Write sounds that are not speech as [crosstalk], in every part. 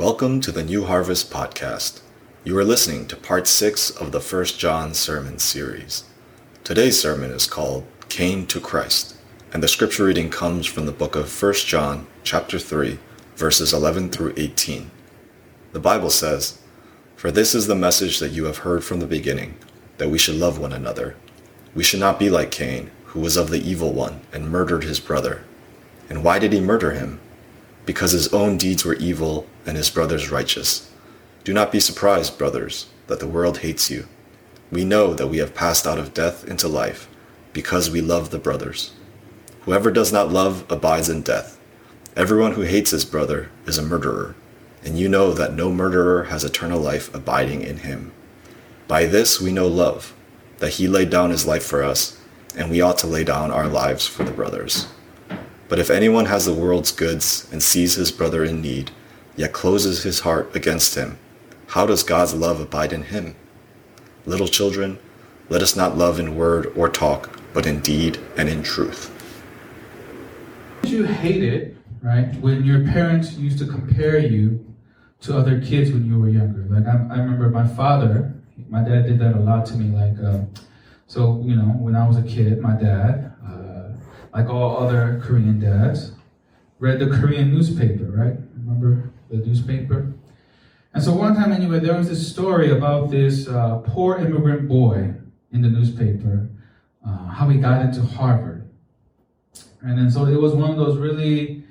Welcome to the New Harvest Podcast. You are listening to part six of the First John sermon series. Today's sermon is called Cain to Christ, and the scripture reading comes from the book of First John, chapter 3, verses 11 through 18. The Bible says, For this is the message that you have heard from the beginning, that we should love one another. We should not be like Cain, who was of the evil one and murdered his brother. And why did he murder him? Because his own deeds were evil and his brother's righteous. Do not be surprised, brothers, that the world hates you. We know that we have passed out of death into life, because we love the brothers. Whoever does not love abides in death. Everyone who hates his brother is a murderer, and you know that no murderer has eternal life abiding in him. By this we know love, that he laid down his life for us, and we ought to lay down our lives for the brothers. But if anyone has the world's goods and sees his brother in need, yet closes his heart against him, how does God's love abide in him? Little children, let us not love in word or talk, but in deed and in truth. You hate it, right, when your parents used to compare you to other kids when you were younger. Like, I, I remember my father, my dad did that a lot to me. Like, uh, so, you know, when I was a kid, my dad, uh, like all other Korean dads, read the Korean newspaper, right? Remember the newspaper? And so one time, anyway, there was this story about this uh, poor immigrant boy in the newspaper, uh, how he got into Harvard. And then so it was one of those really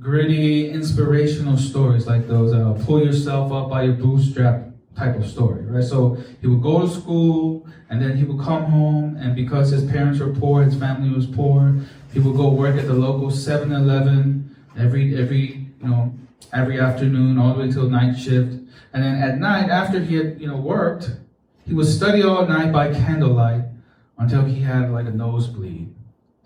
gritty, inspirational stories, like those uh, pull yourself up by your bootstrap type of story, right? So he would go to school, and then he would come home, and because his parents were poor, his family was poor, he would go work at the local 7-Eleven every every you know every afternoon all the way till night shift. And then at night, after he had, you know, worked, he would study all night by candlelight until he had like a nosebleed.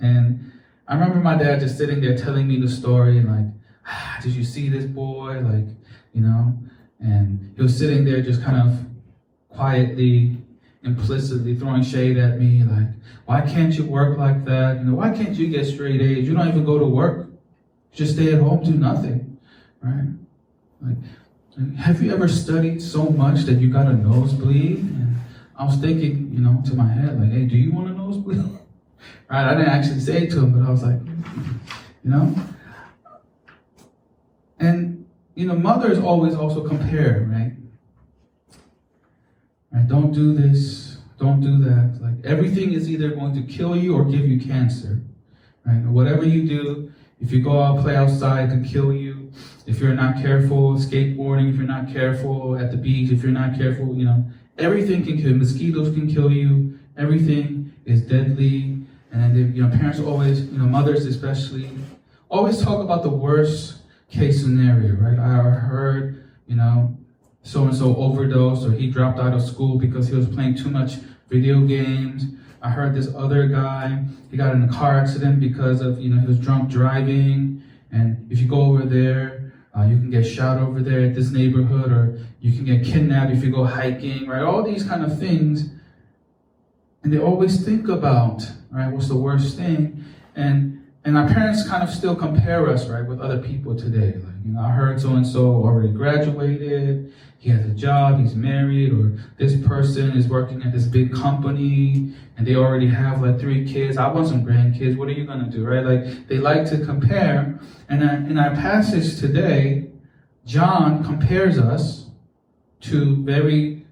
And I remember my dad just sitting there telling me the story and like, ah, did you see this boy? Like, you know, and he was sitting there just kind of quietly, implicitly throwing shade at me, like, why can't you work like that? You know, why can't you get straight A's? You don't even go to work. Just stay at home, do nothing right? Like, have you ever studied so much that you got a nosebleed? And I was thinking, you know, to my head, like, hey, do you want a nosebleed? [laughs] right? I didn't actually say it to him, but I was like, you know? And, you know, mothers always also compare, right? Right? Don't do this, don't do that. Like, everything is either going to kill you or give you cancer, right? Whatever you do, if you go out, play outside, it can kill you if you're not careful, skateboarding, if you're not careful at the beach, if you're not careful, you know, everything can kill. Mosquitoes can kill you. Everything is deadly. And if, you know, parents always, you know, mothers especially, always talk about the worst case scenario, right? I heard, you know, so and so overdosed or he dropped out of school because he was playing too much video games. I heard this other guy, he got in a car accident because of, you know, he was drunk driving. And if you go over there, uh, you can get shot over there at this neighborhood, or you can get kidnapped if you go hiking, right? All these kind of things. And they always think about, right, what's the worst thing? And and our parents kind of still compare us, right, with other people today. Like, you know, I heard so and so already graduated, he has a job, he's married, or this person is working at this big company and they already have like three kids. I want some grandkids. What are you gonna do, right? Like they like to compare. And in our passage today, John compares us to very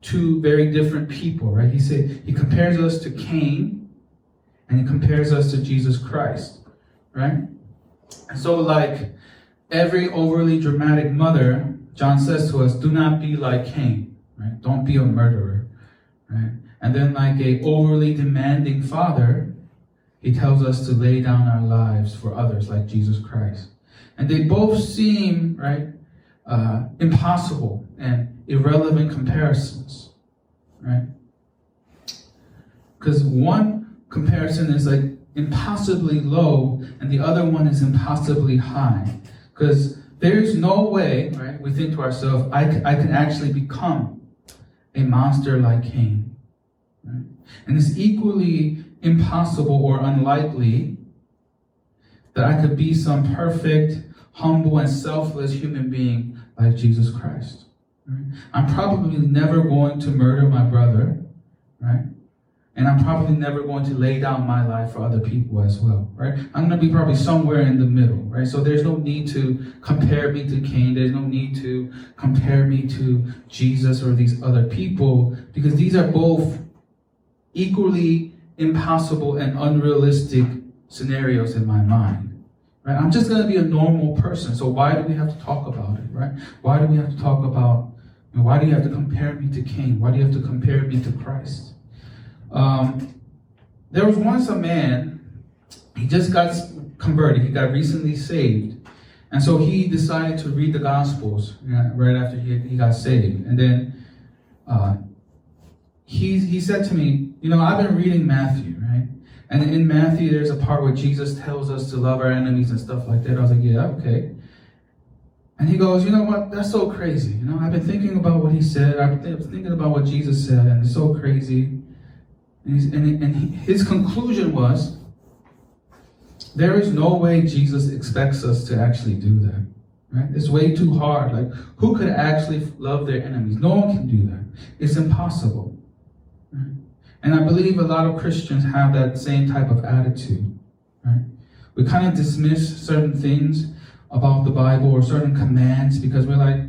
two very different people, right? He said he compares us to Cain and he compares us to Jesus Christ, right? And so like every overly dramatic mother John says to us, do not be like Cain, right? Don't be a murderer, right? And then like a overly demanding father, he tells us to lay down our lives for others like Jesus Christ. And they both seem, right, uh, impossible and irrelevant comparisons, right? Because one comparison is like impossibly low and the other one is impossibly high. Because there's no way, right, we think to ourselves, I, I can actually become a monster like Cain. Right? And it's equally impossible or unlikely that I could be some perfect, humble and selfless human being like Jesus Christ. Right? I'm probably never going to murder my brother, right? And I'm probably never going to lay down my life for other people as well, right? I'm going to be probably somewhere in the middle, right? So there's no need to compare me to Cain. There's no need to compare me to Jesus or these other people because these are both equally impossible and unrealistic scenarios in my mind. Right? I'm just going to be a normal person. So why do we have to talk about it, right? Why do we have to talk about, why do you have to compare me to Cain? Why do you have to compare me to Christ? Um, there was once a man, he just got converted, he got recently saved. And so he decided to read the Gospels right after he, he got saved. And then uh, he, he said to me, You know, I've been reading Matthew, right? And in Matthew, there's a part where Jesus tells us to love our enemies and stuff like that. I was like, Yeah, okay. And he goes, You know what? That's so crazy. You know, I've been thinking about what he said. I've been thinking about what Jesus said, and it's so crazy. And, and, and his conclusion was there is no way Jesus expects us to actually do that. Right? It's way too hard. Like, who could actually love their enemies? No one can do that. It's impossible. Right? And I believe a lot of Christians have that same type of attitude. Right? We kind of dismiss certain things about the Bible or certain commands because we're like,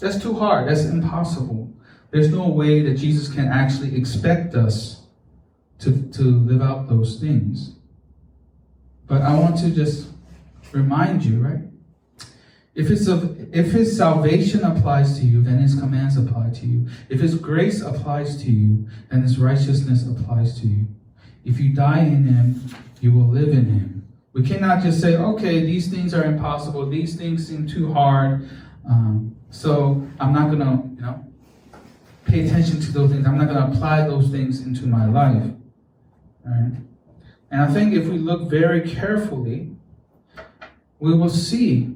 that's too hard. That's impossible. There's no way that Jesus can actually expect us to, to live out those things. But I want to just remind you, right? If it's if his salvation applies to you, then his commands apply to you. If his grace applies to you, then his righteousness applies to you. If you die in him, you will live in him. We cannot just say, okay, these things are impossible. These things seem too hard. Um, so I'm not going to, you know, pay attention to those things. I'm not going to apply those things into my life. Right? And I think if we look very carefully, we will see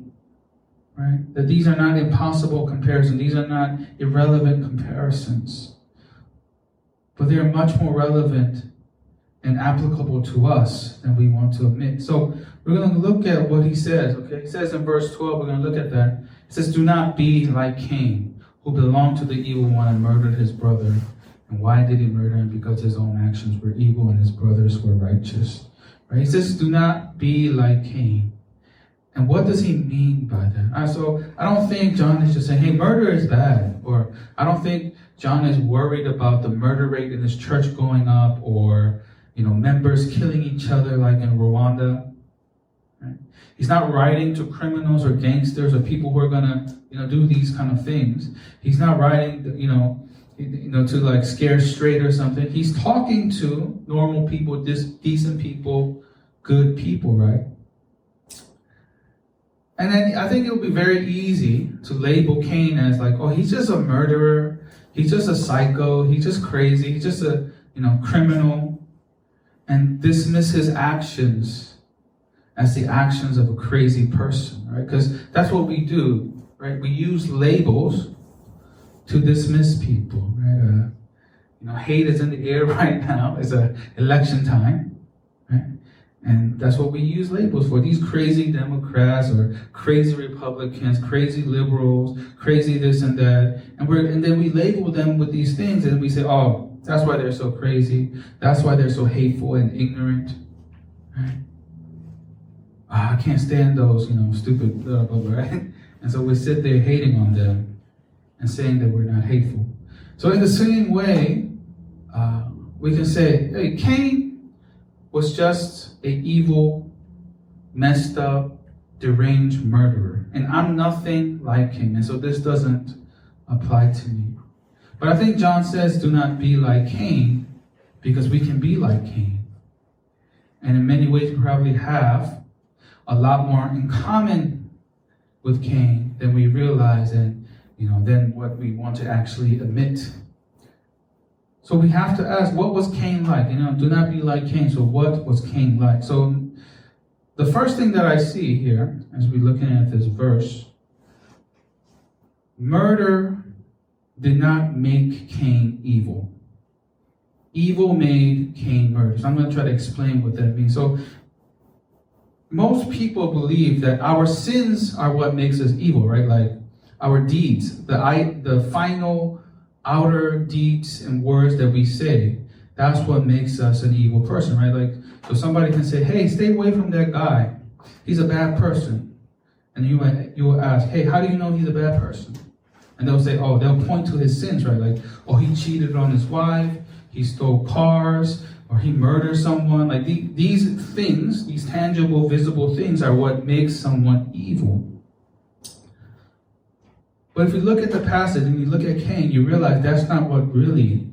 right, that these are not impossible comparisons, these are not irrelevant comparisons, but they are much more relevant and applicable to us than we want to admit. So we're going to look at what he says, okay? He says in verse 12, we're going to look at that. It says, Do not be like Cain, who belonged to the evil one and murdered his brother. And why did he murder him? Because his own actions were evil and his brothers were righteous. Right? He says, do not be like Cain. And what does he mean by that? Uh, so I don't think John is just saying, hey, murder is bad. Or I don't think John is worried about the murder rate in his church going up or, you know, members killing each other like in Rwanda. Right? He's not writing to criminals or gangsters or people who are going to, you know, do these kind of things. He's not writing, you know, you know, to like scare straight or something. He's talking to normal people, just decent people, good people, right? And then I think it would be very easy to label Cain as like, oh, he's just a murderer, he's just a psycho, he's just crazy, he's just a you know criminal, and dismiss his actions as the actions of a crazy person, right? Because that's what we do, right? We use labels to dismiss people. Right? Uh, you know, hate is in the air [laughs] right now. It's a election time, right? And that's what we use labels for. These crazy Democrats or crazy Republicans, crazy liberals, crazy this and that. And we're and then we label them with these things and we say, oh, that's why they're so crazy. That's why they're so hateful and ignorant. Right? Oh, I can't stand those, you know, stupid blah, blah, blah, right? And so we sit there hating on them and saying that we're not hateful. So, in the same way, uh, we can say, hey, Cain was just a evil, messed up, deranged murderer. And I'm nothing like him. And so this doesn't apply to me. But I think John says, do not be like Cain, because we can be like Cain. And in many ways, we probably have a lot more in common with Cain than we realize. And you know, than what we want to actually admit. So we have to ask, what was Cain like? You know, do not be like Cain. So what was Cain like? So the first thing that I see here, as we're looking at this verse, murder did not make Cain evil. Evil made Cain murder. So I'm going to try to explain what that means. So most people believe that our sins are what makes us evil, right? Like our deeds, the I, the final outer deeds and words that we say, that's what makes us an evil person, right? Like, so somebody can say, "Hey, stay away from that guy. He's a bad person," and you might, you will ask, "Hey, how do you know he's a bad person?" And they'll say, "Oh, they'll point to his sins, right? Like, oh, he cheated on his wife, he stole cars, or he murdered someone. Like the, these things, these tangible, visible things, are what makes someone evil." But if you look at the passage and you look at Cain, you realize that's not what really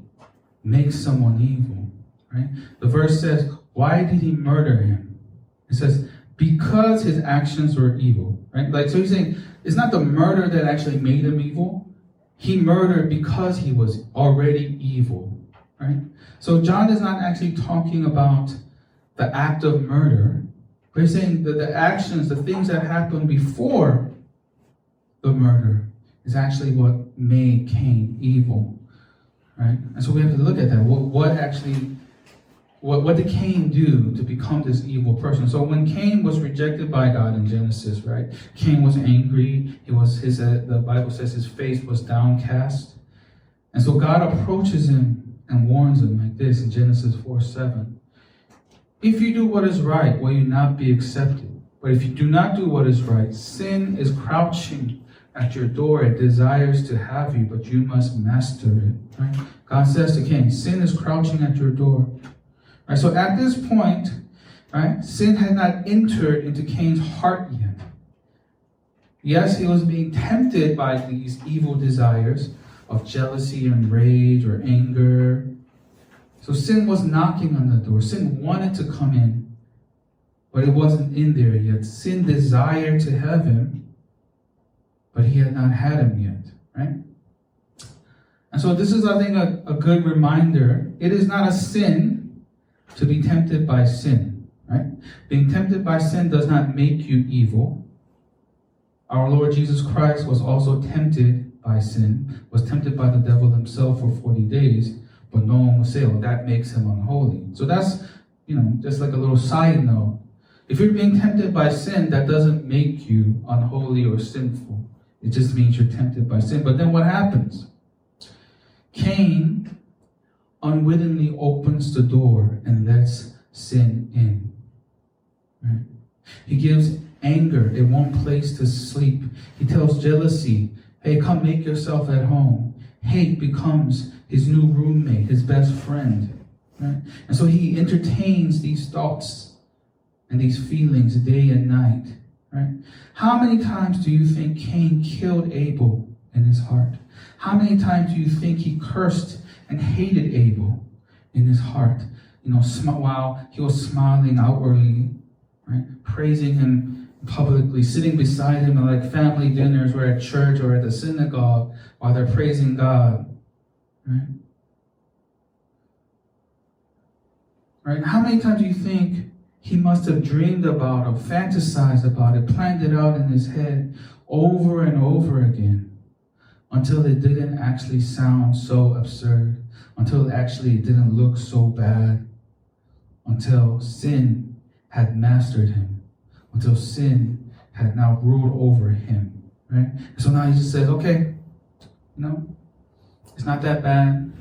makes someone evil, right? The verse says, Why did he murder him? It says, Because his actions were evil, right? Like, so he's saying it's not the murder that actually made him evil. He murdered because he was already evil, right? So John is not actually talking about the act of murder, but he's saying that the actions, the things that happened before the murder, is actually what made Cain evil. Right? And so we have to look at that. What, what actually, what, what did Cain do to become this evil person? So when Cain was rejected by God in Genesis, right? Cain was angry. He was his. Uh, the Bible says his face was downcast, and so God approaches him and warns him like this in Genesis four seven. If you do what is right, will you not be accepted? But if you do not do what is right, sin is crouching at your door. It desires to have you, but you must master it. Right? God says to Cain, sin is crouching at your door. Right? So at this point, right, sin had not entered into Cain's heart yet. Yes, he was being tempted by these evil desires of jealousy and rage or anger. So sin was knocking on the door. Sin wanted to come in, but it wasn't in there yet. Sin desired to have him, but he had not had him yet, right? And so this is, I think, a, a good reminder. It is not a sin to be tempted by sin, right? Being tempted by sin does not make you evil. Our Lord Jesus Christ was also tempted by sin, was tempted by the devil himself for 40 days, but no one will say, oh, that makes him unholy. So that's, you know, just like a little side note. If you're being tempted by sin, that doesn't make you unholy or sinful. It just means you're tempted by sin. But then what happens? Cain unwittingly opens the door and lets sin in. Right? He gives anger it one place to sleep. He tells jealousy, hey, come make yourself at home. Hate becomes his new roommate, his best friend. Right? And so he entertains these thoughts and these feelings day and night. Right? How many times do you think Cain killed Abel in his heart? How many times do you think he cursed and hated Abel in his heart? You know, while he was smiling outwardly, right? Praising him publicly, sitting beside him at like family dinners or at church or at the synagogue while they're praising God, right? Right? How many times do you think he must have dreamed about or fantasized about it, planned it out in his head over and over again until it didn't actually sound so absurd, until it actually didn't look so bad, until sin had mastered him, until sin had now ruled over him, right? So now he just says, okay, know, it's not that bad.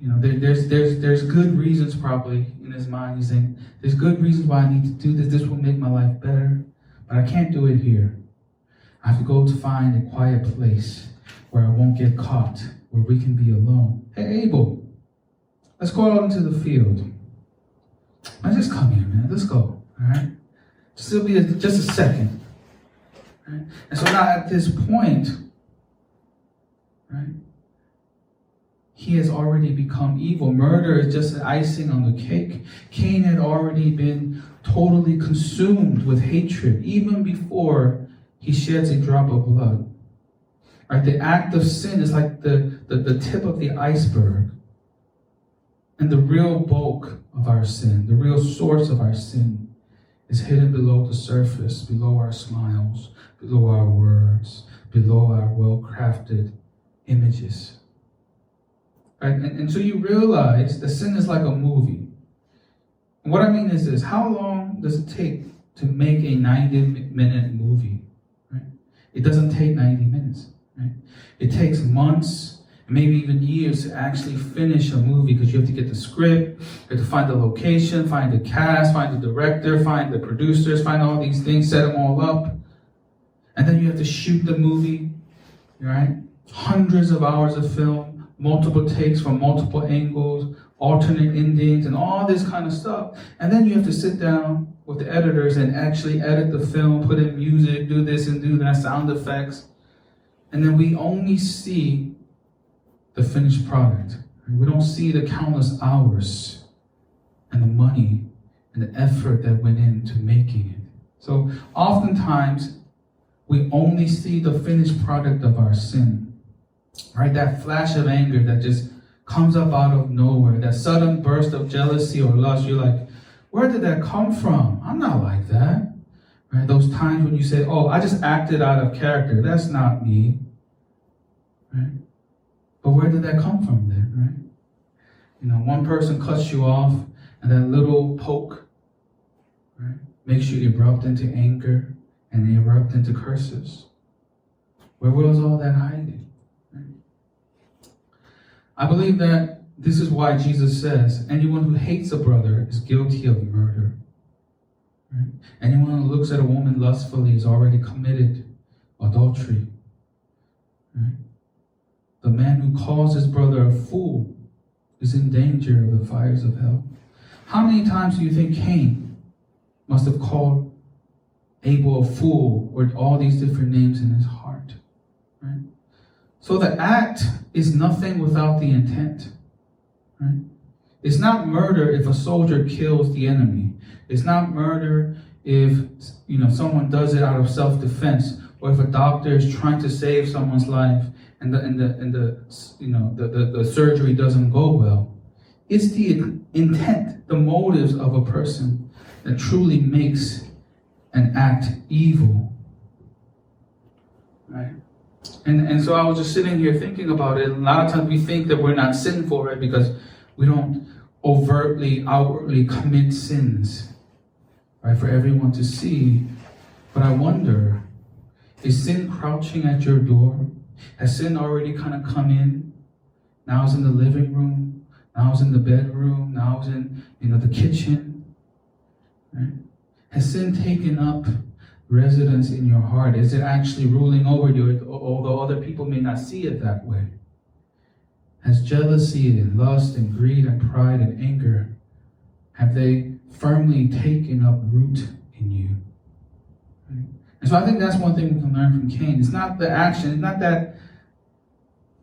You know, there, there's there's there's good reasons probably in his mind. He's saying, there's good reasons why I need to do this. This will make my life better, but I can't do it here. I have to go to find a quiet place where I won't get caught, where we can be alone. Hey, Abel, let's go out into the field. I just come here, man. Let's go. All right. Just be a, just a second. Right? And so now at this point, right? He has already become evil. Murder is just icing on the cake. Cain had already been totally consumed with hatred even before he sheds a drop of blood. Right? The act of sin is like the, the, the tip of the iceberg. And the real bulk of our sin, the real source of our sin, is hidden below the surface, below our smiles, below our words, below our well crafted images. Right? And, and so you realize that sin is like a movie. And what I mean is this how long does it take to make a 90 minute movie? Right? It doesn't take 90 minutes. Right? It takes months, maybe even years to actually finish a movie because you have to get the script, you have to find the location, find the cast, find the director, find the producers, find all these things, set them all up. And then you have to shoot the movie, right? Hundreds of hours of film, multiple takes from multiple angles, alternate endings, and all this kind of stuff. And then you have to sit down with the editors and actually edit the film, put in music, do this and do that, sound effects. And then we only see the finished product. We don't see the countless hours and the money and the effort that went into making it. So oftentimes, we only see the finished product of our sin. Right? That flash of anger that just comes up out of nowhere, that sudden burst of jealousy or lust, you're like, where did that come from? I'm not like that. Right? Those times when you say, oh, I just acted out of character. That's not me. Right? But where did that come from then, right? You know, one person cuts you off, and that little poke, right, makes you erupt into anger and erupt into curses. Where was all that hiding? I believe that this is why Jesus says anyone who hates a brother is guilty of murder. Right? Anyone who looks at a woman lustfully is already committed adultery. Right? The man who calls his brother a fool is in danger of the fires of hell. How many times do you think Cain must have called Abel a fool or all these different names in his heart? Right? So the act is nothing without the intent. Right? It's not murder if a soldier kills the enemy. It's not murder if you know someone does it out of self-defense or if a doctor is trying to save someone's life and the and the and the you know the, the, the surgery doesn't go well. It's the intent, the motives of a person that truly makes an act evil. Right? And and so I was just sitting here thinking about it. A lot of times we think that we're not sinful, right? Because we don't overtly, outwardly commit sins, right, for everyone to see. But I wonder, is sin crouching at your door? Has sin already kind of come in? Now it's in the living room. Now it's in the bedroom. Now it's in you know the kitchen. Right? Has sin taken up residence in your heart? Is it actually ruling over you, although other people may not see it that way? Has jealousy and lust and greed and pride and anger, have they firmly taken up root in you? And so I think that's one thing we can learn from Cain. It's not the action, it's not that,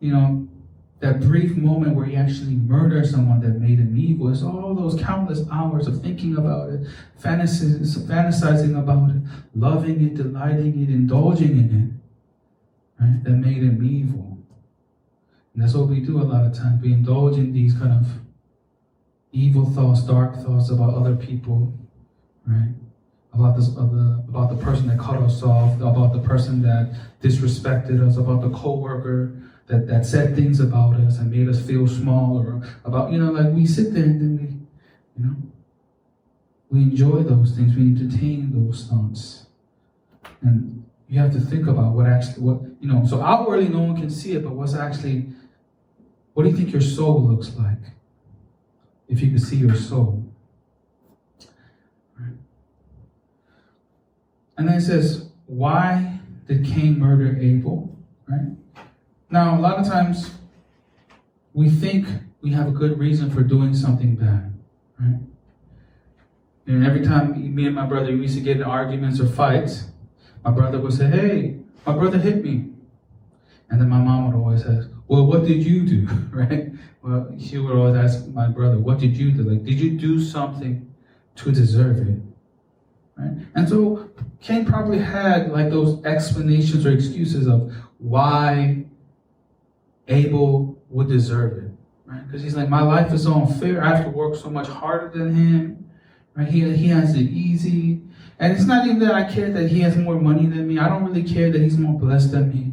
you know, that brief moment where he actually murdered someone that made him evil. It's all those countless hours of thinking about it, fantasizing about it, loving it, delighting it, indulging in it, right? That made him evil. And that's what we do a lot of times. We indulge in these kind of evil thoughts, dark thoughts about other people, right? about this about the person that cut us off, about the person that disrespected us, about the coworker that, that said things about us and made us feel small, or about you know, like we sit there and then we, you know, we enjoy those things, we entertain those thoughts, and you have to think about what actually what you know. So outwardly, no one can see it, but what's actually, what do you think your soul looks like? If you could see your soul. Right. And then it says, why did Cain murder Abel? Right? Now, a lot of times we think we have a good reason for doing something bad, right? And every time me and my brother used to get in arguments or fights, my brother would say, Hey, my brother hit me. And then my mom would always ask, Well, what did you do? [laughs] right? Well, she would always ask my brother, What did you do? Like, did you do something to deserve it? Right? And so Cain probably had like those explanations or excuses of why Abel would deserve it. Right? Because he's like, my life is unfair. I have to work so much harder than him. Right? He, he has it easy. And it's not even that I care that he has more money than me. I don't really care that he's more blessed than me.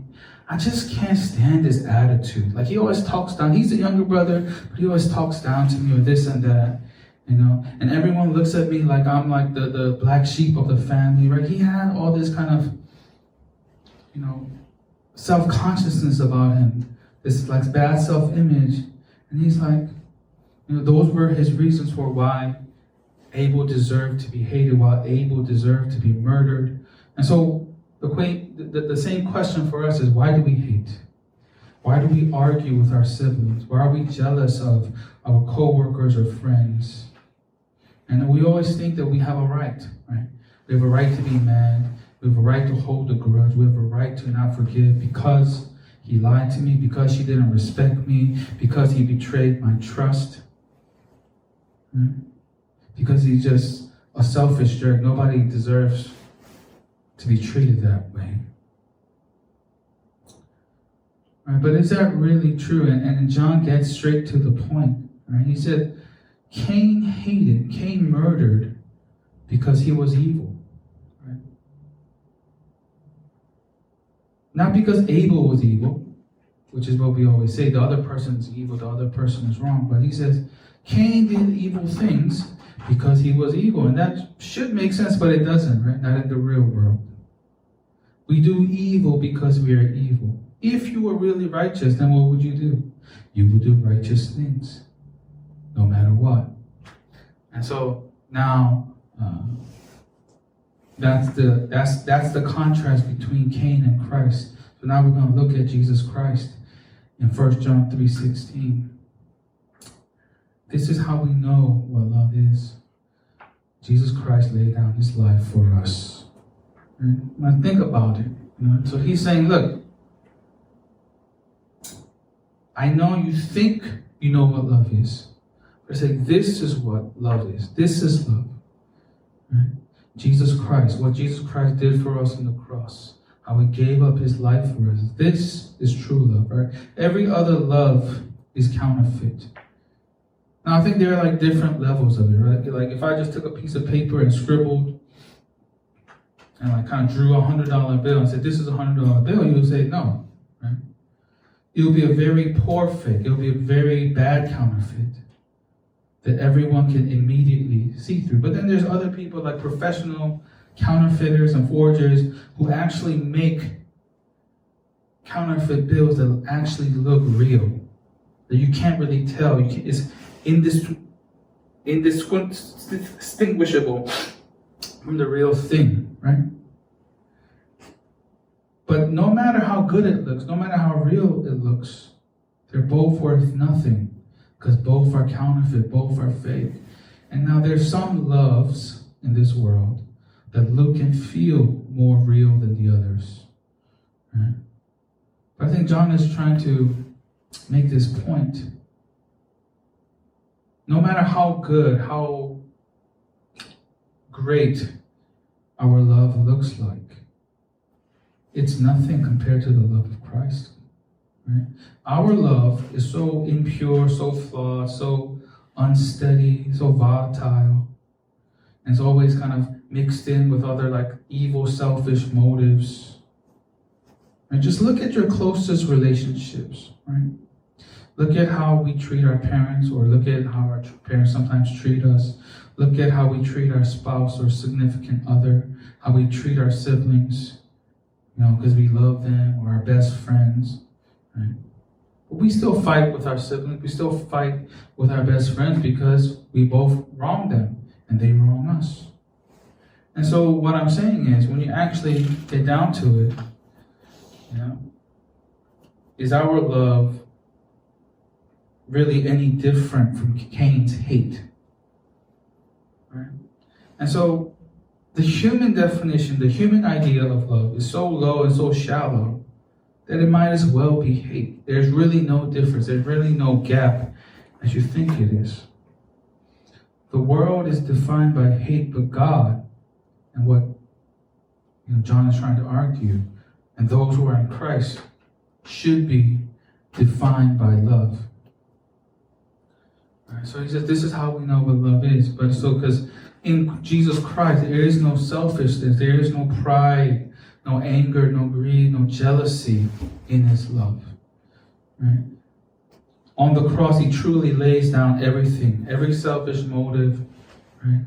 I just can't stand his attitude. Like he always talks down. He's a younger brother, but he always talks down to me or this and that. You know, and everyone looks at me like I'm like the, the black sheep of the family, right? He had all this kind of, you know, self consciousness about him, this like bad self image. And he's like, you know, those were his reasons for why Abel deserved to be hated, why Abel deserved to be murdered. And so the, the, the same question for us is why do we hate? Why do we argue with our siblings? Why are we jealous of our coworkers or friends? And we always think that we have a right, right? We have a right to be mad. We have a right to hold a grudge. We have a right to not forgive because he lied to me, because she didn't respect me, because he betrayed my trust. Right? Because he's just a selfish jerk. Nobody deserves to be treated that way. Right, but is that really true? And, and John gets straight to the point. Right? He said, Cain hated, Cain murdered because he was evil. Right? Not because Abel was evil, which is what we always say the other person is evil, the other person is wrong. But he says, Cain did evil things because he was evil. And that should make sense, but it doesn't, right? Not in the real world. We do evil because we are evil. If you were really righteous, then what would you do? You would do righteous things, no matter what. And so now, uh, that's the that's that's the contrast between Cain and Christ. So now we're going to look at Jesus Christ in 1 John 3:16. This is how we know what love is. Jesus Christ laid down his life for us. Right? Now think about it. You know? So he's saying, look, I know you think you know what love is. But I say, this is what love is. This is love. Right? Jesus Christ, what Jesus Christ did for us on the cross, how he gave up his life for us. This is true love, right? Every other love is counterfeit. Now I think there are like different levels of it, right? Like if I just took a piece of paper and scribbled and like kind of drew a hundred dollar bill and said, This is a hundred dollar bill, you would say no. Right? It would be a very poor fake, it would be a very bad counterfeit that everyone can immediately see through. But then there's other people like professional counterfeiters and forgers who actually make counterfeit bills that actually look real. That you can't really tell. You can, it's indis- indistinguishable from the real thing, right? But no matter how good it looks, no matter how real it looks, they're both worth nothing because both are counterfeit, both are fake. And now there's some loves in this world that look and feel more real than the others. Right? But I think John is trying to make this point no matter how good, how great our love looks like, it's nothing compared to the love of Christ. Right? Our love is so impure, so flawed, so unsteady, so volatile, and it's always kind of mixed in with other like evil, selfish motives. And just look at your closest relationships, right? Look at how we treat our parents, or look at how our parents sometimes treat us. Look at how we treat our spouse or significant other, how we treat our siblings, you know, because we love them, or our best friends, right? But we still fight with our siblings. We still fight with our best friends because we both wrong them and they wrong us. And so what I'm saying is, when you actually get down to it, you know, is our love really any different from Cain's hate. Right? And so the human definition, the human idea of love is so low and so shallow that it might as well be hate. There's really no difference, there's really no gap as you think it is. The world is defined by hate, but God, and what you know, John is trying to argue, and those who are in Christ should be defined by love. So he says, this is how we know what love is. But so, because in Jesus Christ, there is no selfishness, there is no pride, no anger, no greed, no jealousy in his love. Right? On the cross, he truly lays down everything, every selfish motive, right?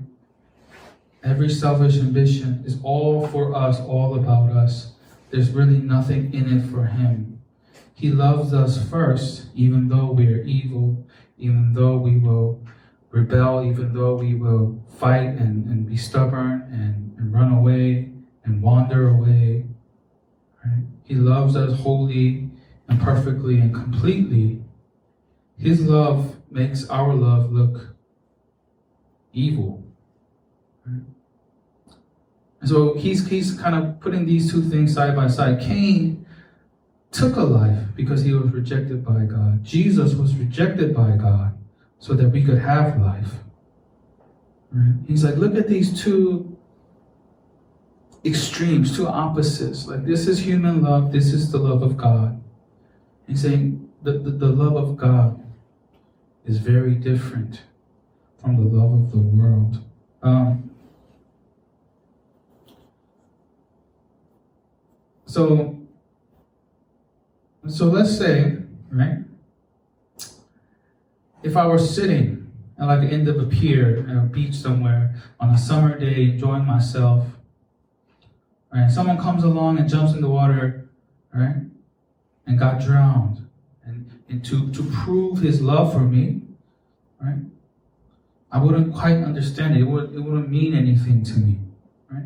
Every selfish ambition is all for us, all about us. There's really nothing in it for him. He loves us first, even though we are evil, even though we will rebel, even though we will fight and, and be stubborn and, and run away and wander away. Right? He loves us wholly and perfectly and completely. His love makes our love look evil. Right? And so he's, he's kind of putting these two things side by side. Cain took a life because he was rejected by God. Jesus was rejected by God so that we could have life. Right? He's like, look at these two extremes, two opposites. Like, this is human love, this is the love of God. He's saying the, the, the love of God is very different from the love of the world. Um, so, so let's say, right? If I were sitting at like the end of a pier at a beach somewhere on a summer day, enjoying myself, right? Someone comes along and jumps in the water, right? And got drowned. And, and to, to prove his love for me, right? I wouldn't quite understand it. It, would, it wouldn't mean anything to me, right?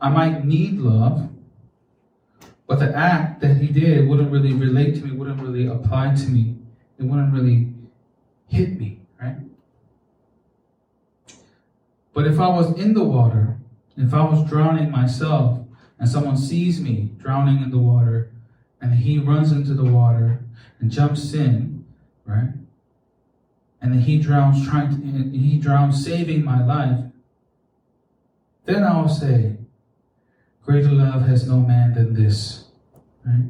I might need love, but the act that he did wouldn't really relate to me, wouldn't really apply to me. It wouldn't really hit me, right? But if I was in the water, if I was drowning myself, and someone sees me drowning in the water, and he runs into the water and jumps in, right? And then he drowns trying to, he drowns saving my life. Then I'll say, Greater love has no man than this. Right?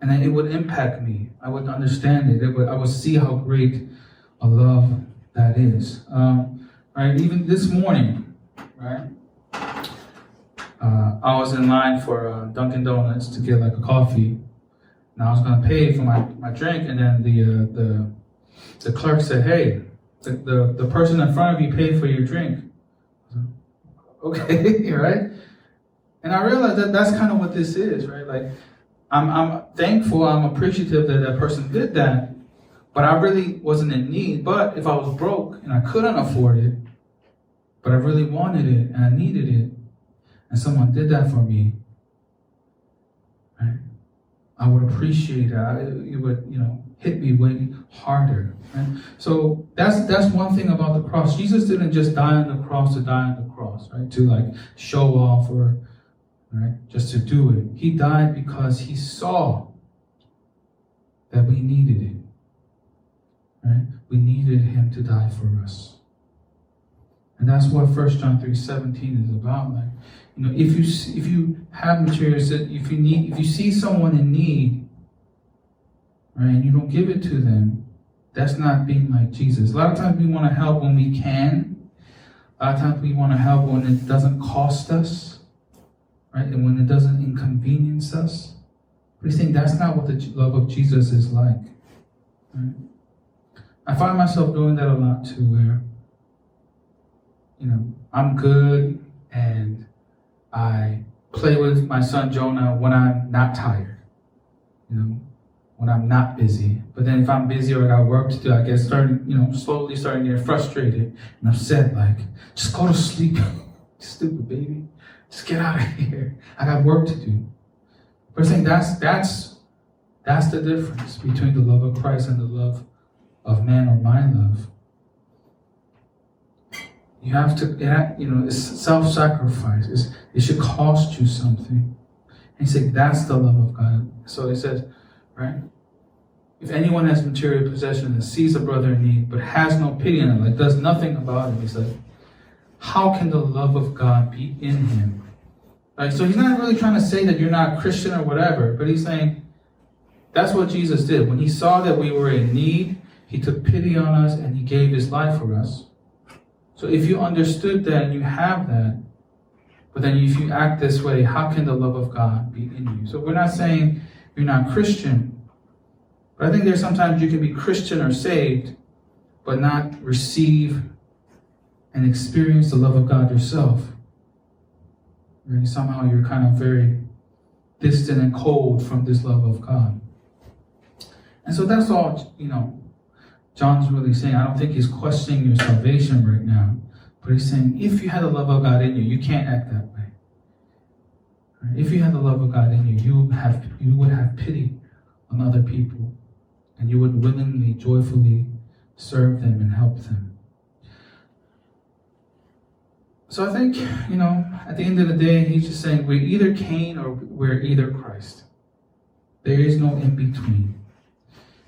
And then it would impact me. I would understand it. it would, I would see how great a love that is. Um, right? Even this morning, right? Uh, I was in line for uh, Dunkin' Donuts to get like a coffee. And I was to pay for my, my drink, and then the, uh, the, the clerk said, Hey, the, the, the person in front of you paid for your drink. Okay, [laughs] right? And I realized that that's kind of what this is, right? Like, I'm, I'm thankful, I'm appreciative that that person did that, but I really wasn't in need. But if I was broke and I couldn't afford it, but I really wanted it and I needed it, and someone did that for me, right? I would appreciate it. It would, you know, hit me way harder. Right? So that's that's one thing about the cross. Jesus didn't just die on the cross to die on the cross, right? To like show off or right? Just to do it. He died because he saw that we needed it. Right? We needed him to die for us. And that's what 1 John 3 17 is about. Like, you know, if you if you have materials that if you need if you see someone in need, right, and you don't give it to them, that's not being like Jesus. A lot of times we want to help when we can. A lot of times we want to help when it doesn't cost us right? And when it doesn't inconvenience us. But he's saying that's not what the love of Jesus is like. Right? I find myself doing that a lot too, where, you know, I'm good play with my son Jonah when I'm not tired, you know, when I'm not busy. But then if I'm busy or I got work to do, I get starting, you know, slowly starting to get frustrated and upset, like, just go to sleep, [laughs] stupid baby. Just get out of [laughs] here. I got work to do. But saying that's that's that's the difference between the love of Christ and the love of man or my love. You have to, you know, it's self-sacrifice. It's, it should cost you something. And he said, that's the love of God. So he says, right? If anyone has material possession and sees a brother in need, but has no pity on him, like does nothing about it, he said, how can the love of God be in him? Right? So he's not really trying to say that you're not Christian or whatever, but he's saying that's what Jesus did. When he saw that we were in need, he took pity on us and he gave his life for us. So if you understood that and you have that, but then if you act this way, how can the love of God be in you? So we're not saying you're not Christian, but I think there's sometimes you can be Christian or saved, but not receive and experience the love of God yourself. Right? Somehow you're kind of very distant and cold from this love of God. And so that's all, you know, John's really saying. I don't think he's questioning your salvation right now, but he's saying if you had the love of God in you, you can't act that way. If you had the love of God in you, you have you would have pity on other people, and you would willingly, joyfully serve them and help them. So I think, you know, at the end of the day, he's just saying we're either Cain or we're either Christ. There is no in between.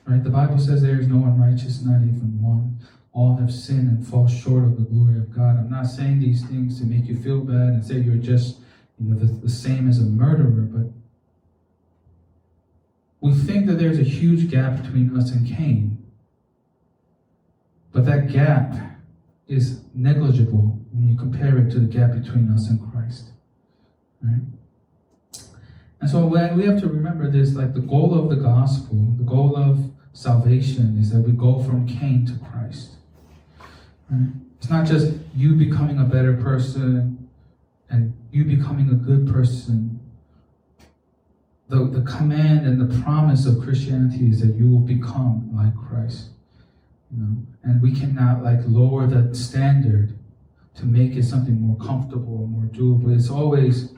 Right? The Bible says there is no one righteous, not even one. All have sinned and fall short of the glory of God. I'm not saying these things to make you feel bad and say you're just, you know, the, the same as a murderer, but we think that there's a huge gap between us and Cain. But that gap is negligible when you compare it to the gap between us and Christ. Right? And so we have to remember this, like the goal of the gospel, the goal of salvation is that we go from Cain to Christ. Right? It's not just you becoming a better person and you becoming a good person. The, the command and the promise of Christianity is that you will become like Christ. You know? And we cannot like lower the standard to make it something more comfortable or more doable. It's always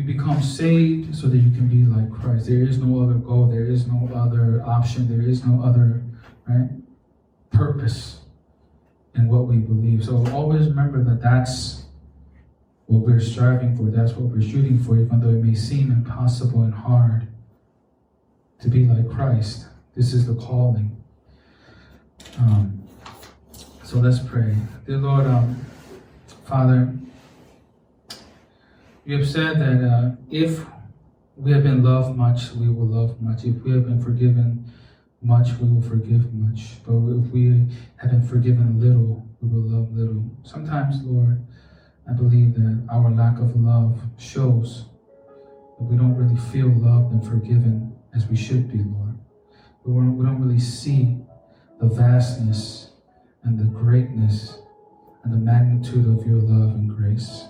you become saved so that you can be like Christ. There is no other goal. There is no other option. There is no other right purpose in what we believe. So always remember that that's what we're striving for. That's what we're shooting for, even though it may seem impossible and hard to be like Christ. This is the calling. Um, so let's pray. Dear Lord, um, Father, you have said that uh, if we have been loved much, we will love much. If we have been forgiven much, we will forgive much. But if we have been forgiven little, we will love little. Sometimes, Lord, I believe that our lack of love shows that we don't really feel loved and forgiven as we should be, Lord. We don't, we don't really see the vastness and the greatness and the magnitude of your love and grace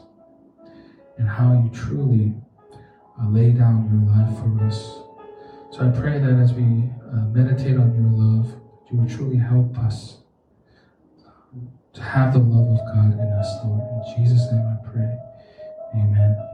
and how you truly uh, lay down your life for us. So I pray that as we uh, meditate on your love, you will truly help us to have the love of God in us, Lord. In Jesus' name I pray. Amen.